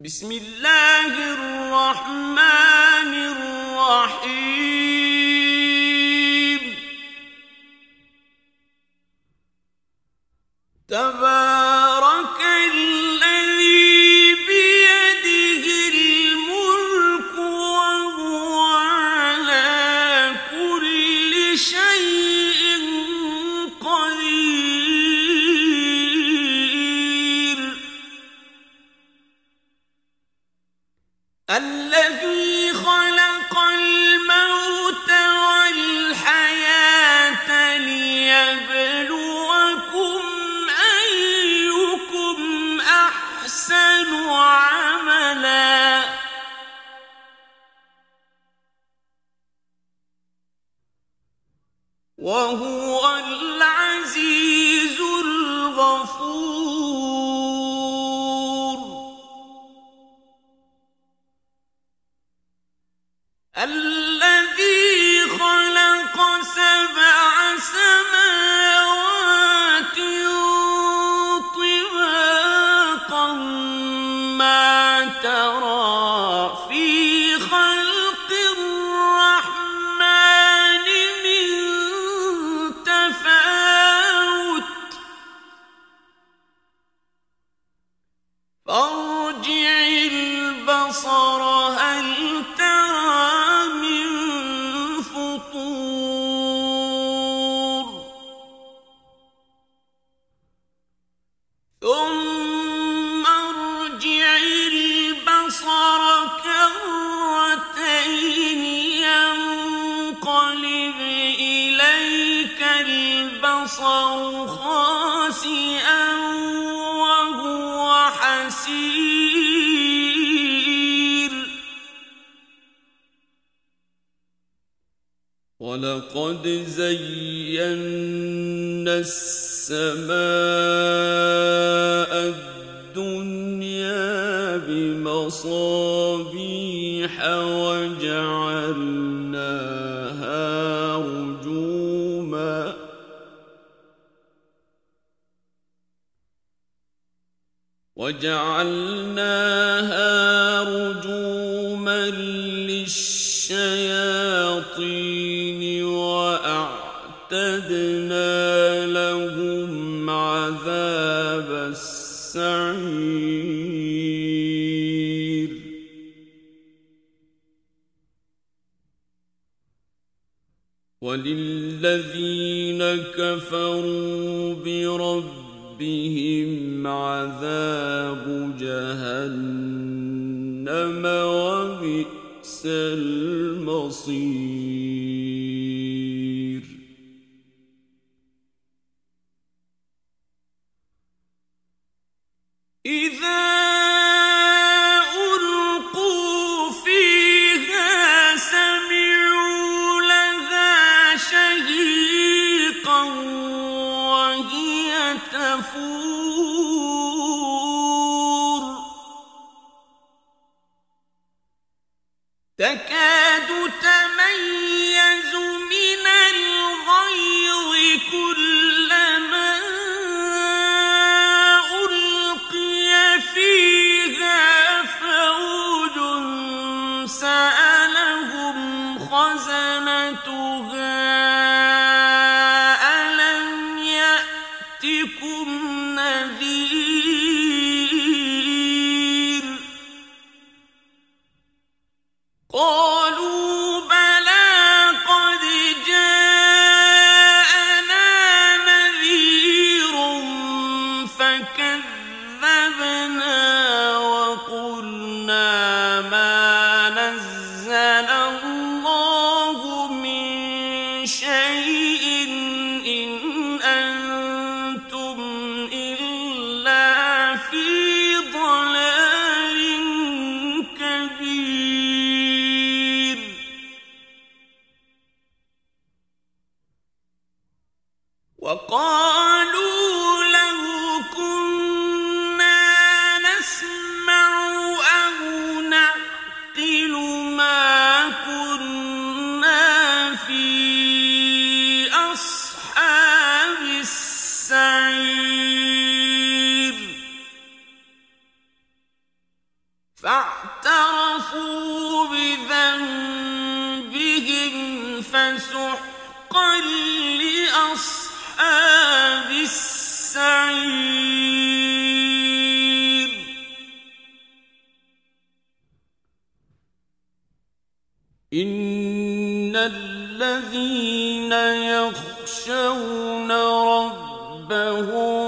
بسم الله الرحمن الرحيم تبارك وهو العزيز البصر خاسئا وهو حسير. ولقد زينا السماء الدنيا بمصائب وجعلناها رجوما للشياطين وأعتدنا لهم عذاب السعير. وللذين كفروا بربهم بهم عذاب جهنم وبئس المصير Oh! فاعترفوا بذنبهم فسحقا لأصحاب السعير. إن الذين يخشون ربهم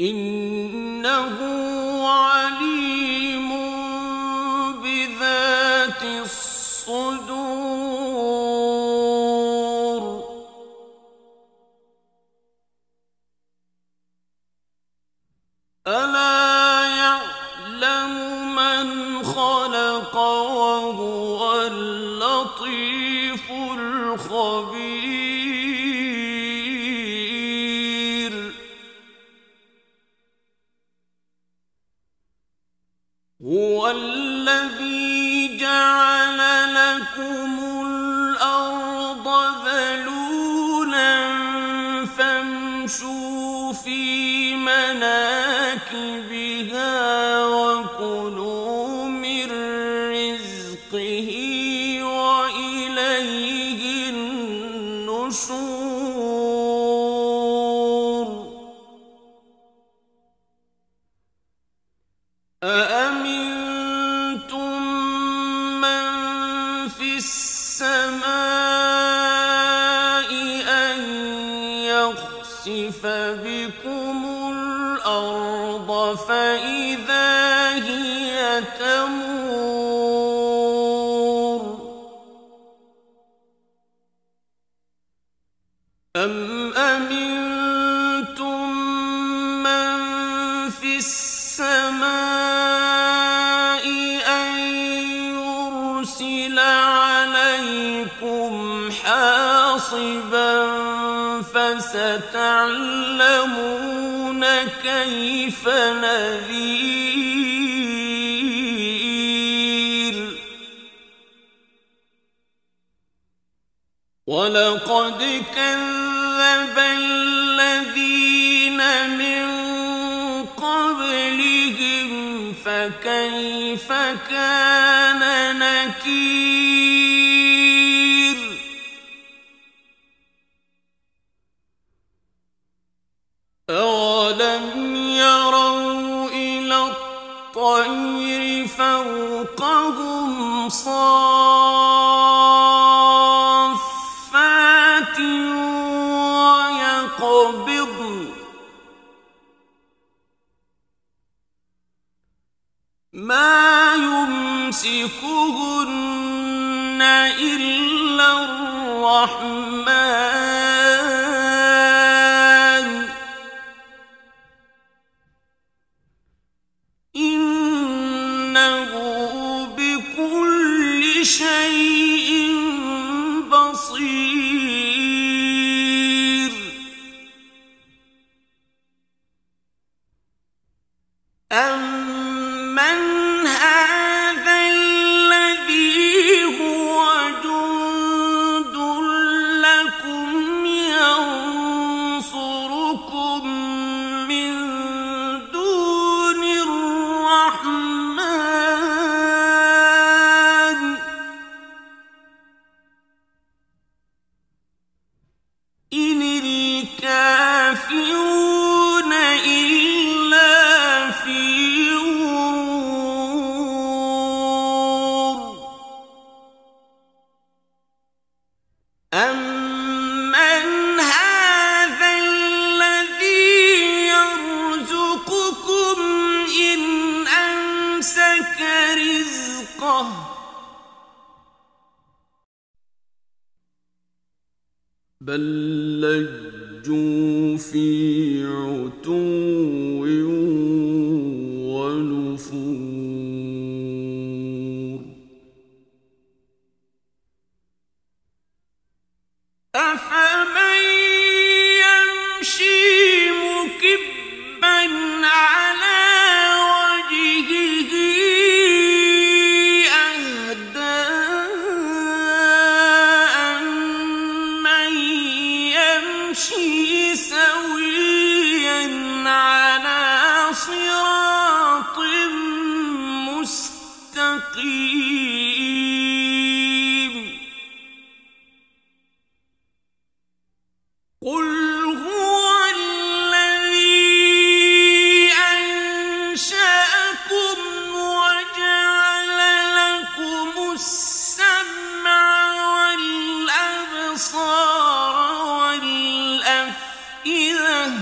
إنه عليم بذات الصدور. ألا يعلم من خلق وهو اللطيف الخبير. تمور. أم أمنتم من في السماء أن يرسل عليكم حاصبا فستعلمون كيف نذير؟ ولقد كذب الذين من قبلهم فكيف كان نكير؟ أولم يروا إلى الطير فوقهم صافات يمسكهن إلا الرحمن. بل في عتو ونفور إذا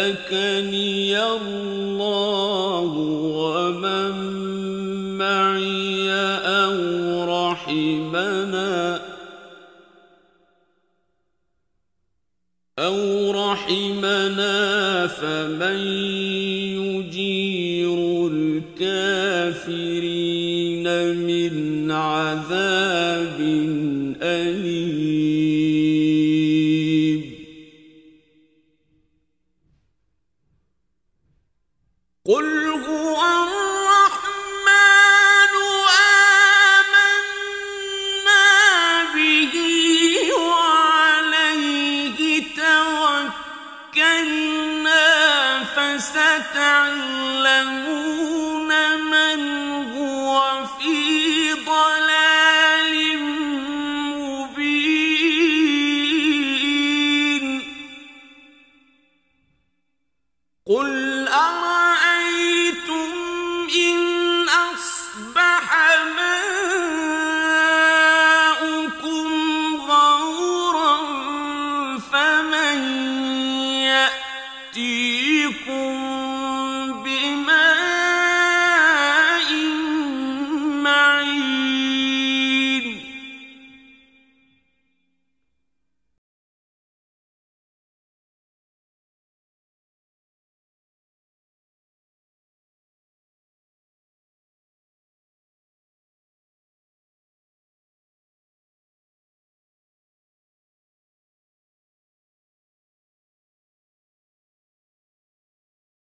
أهلكني الله ومن معي أو رحمنا أو رحمنا فمن يجير الكافرين من عذاب أليم.